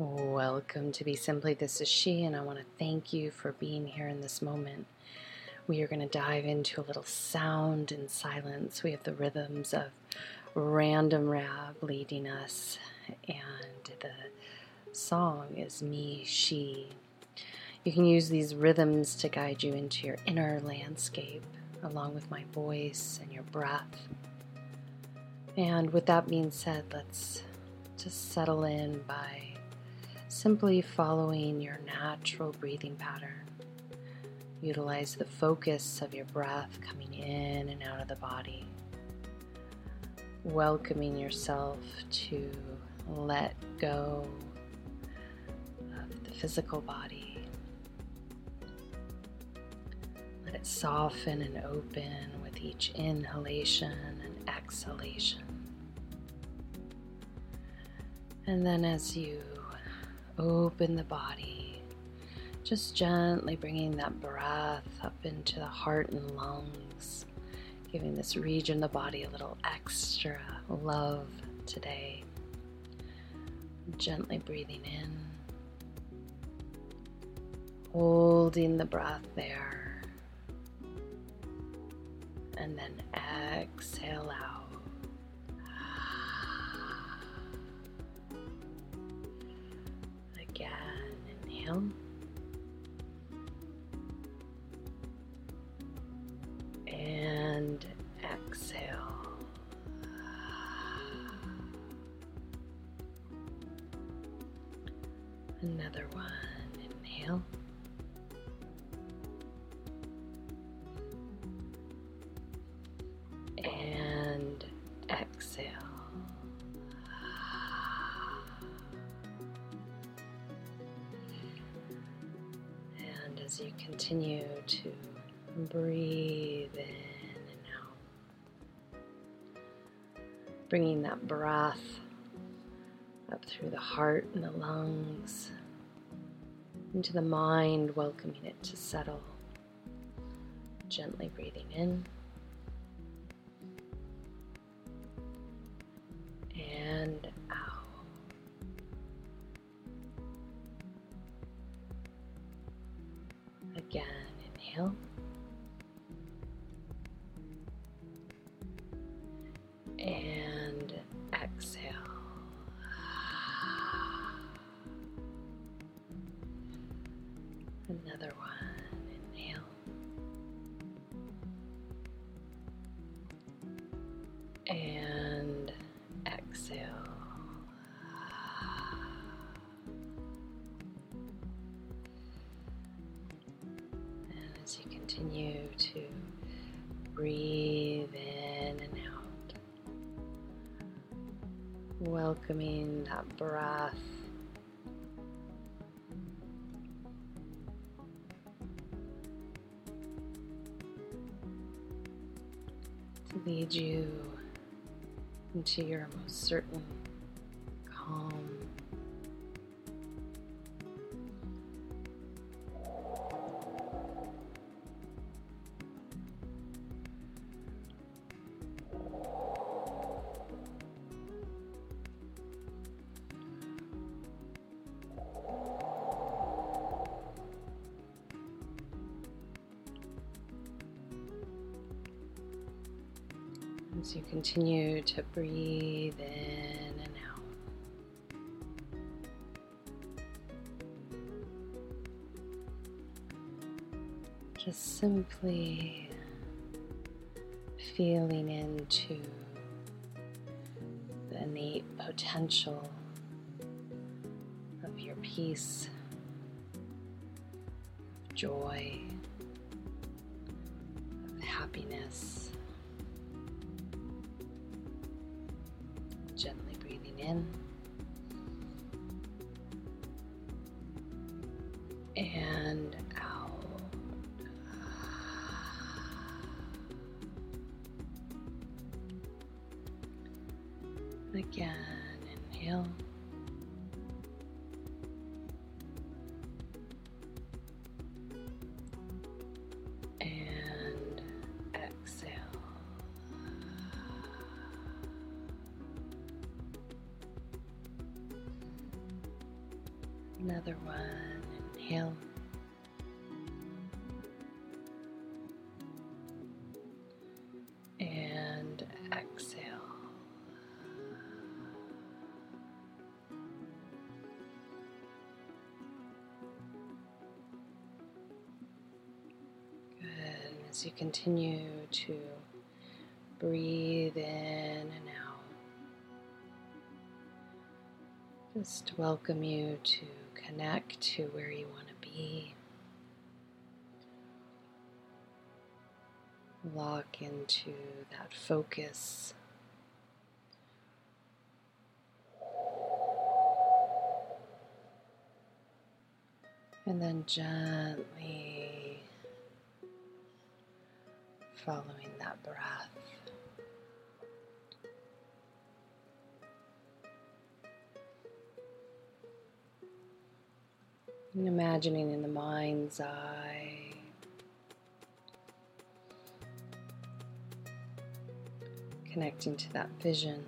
Welcome to Be Simply. This is she, and I want to thank you for being here in this moment. We are going to dive into a little sound and silence. We have the rhythms of Random Rab leading us, and the song is Me, She. You can use these rhythms to guide you into your inner landscape, along with my voice and your breath. And with that being said, let's just settle in by simply following your natural breathing pattern. Utilize the focus of your breath coming in and out of the body, welcoming yourself to let go of the physical body. Let it soften and open with each inhalation and exhalation. And then as you Open the body, just gently bringing that breath up into the heart and lungs, giving this region of the body a little extra love today. Gently breathing in, holding the breath there, and then exhale out. Inhale. And exhale. Another one. Inhale. As you continue to breathe in and out, bringing that breath up through the heart and the lungs, into the mind, welcoming it to settle. Gently breathing in. Inhale. And exhale. Another one. Inhale. And continue to breathe in and out, welcoming that breath. To lead you into your most certain as you continue to breathe in and out. Just simply feeling into the innate potential of your peace, joy, happiness. In. And out. Again, inhale. Another one. Inhale. And exhale. Good. As you continue to breathe in and out, just welcome you to connect to where you want to be. Lock into that focus. And then gently following that breath. And imagining in the mind's eye connecting to that vision.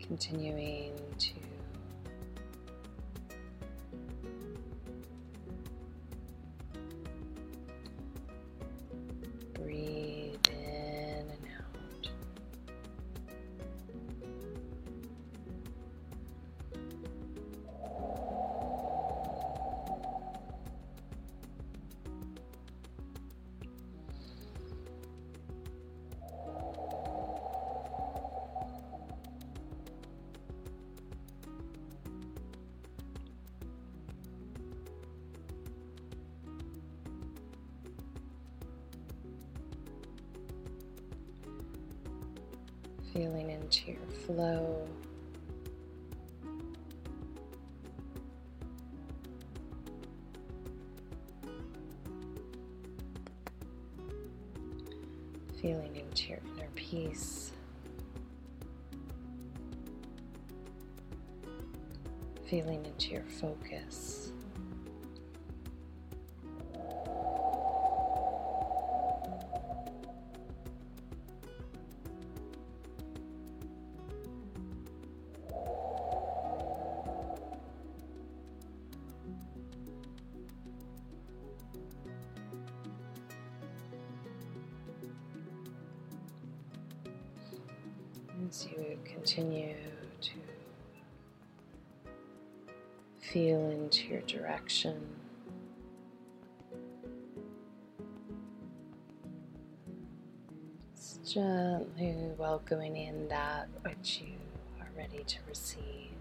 Continuing Feeling into your flow. Feeling into your inner peace. Feeling into your focus. As you continue to feel into your direction, gently welcoming in that which you are ready to receive.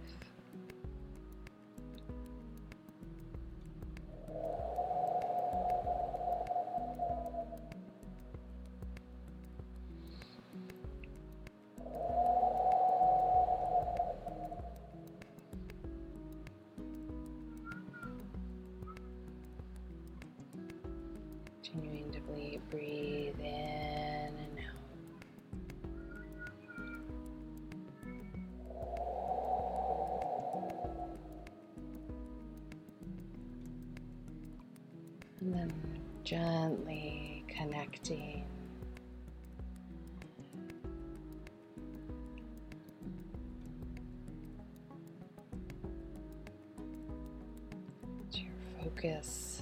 Continuing to ble- breathe in and out. And then gently connecting. To your focus.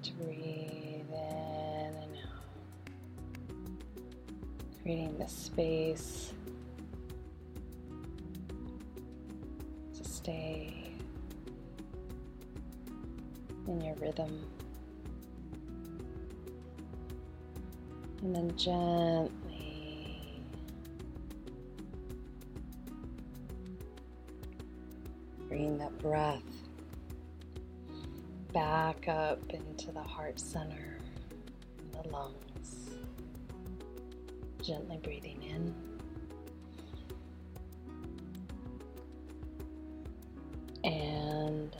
To breathe in and out, creating the space to stay in your rhythm. And then gently bring that breath back up into the heart center, the lungs. Gently breathing in. And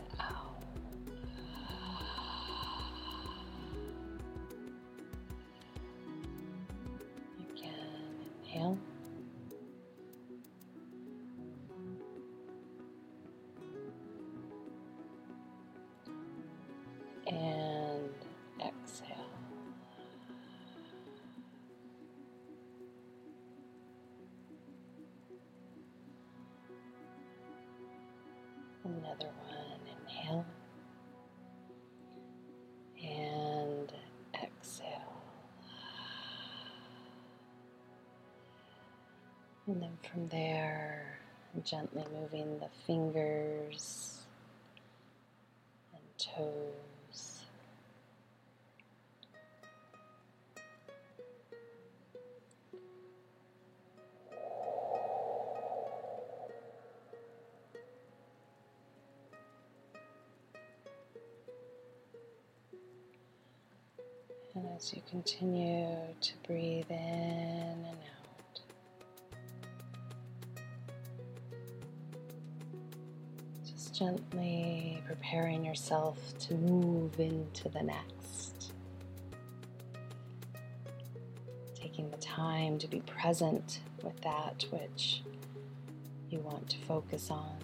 Another one, inhale and exhale. And then from there, gently moving the fingers and toes. And as you continue to breathe in and out, just gently preparing yourself to move into the next. Taking the time to be present with that which you want to focus on.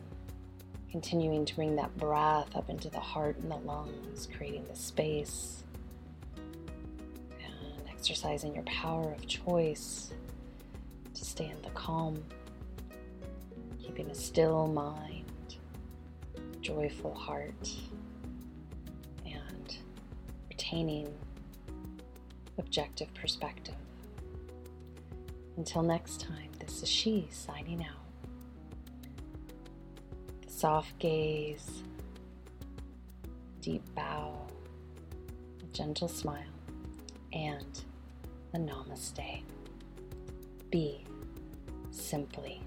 Continuing to bring that breath up into the heart and the lungs, creating the space exercising your power of choice to stay in the calm, keeping a still mind, joyful heart, and retaining objective perspective. Until next time, this is she signing out. The soft gaze, deep bow, a gentle smile, and namaste. Be simply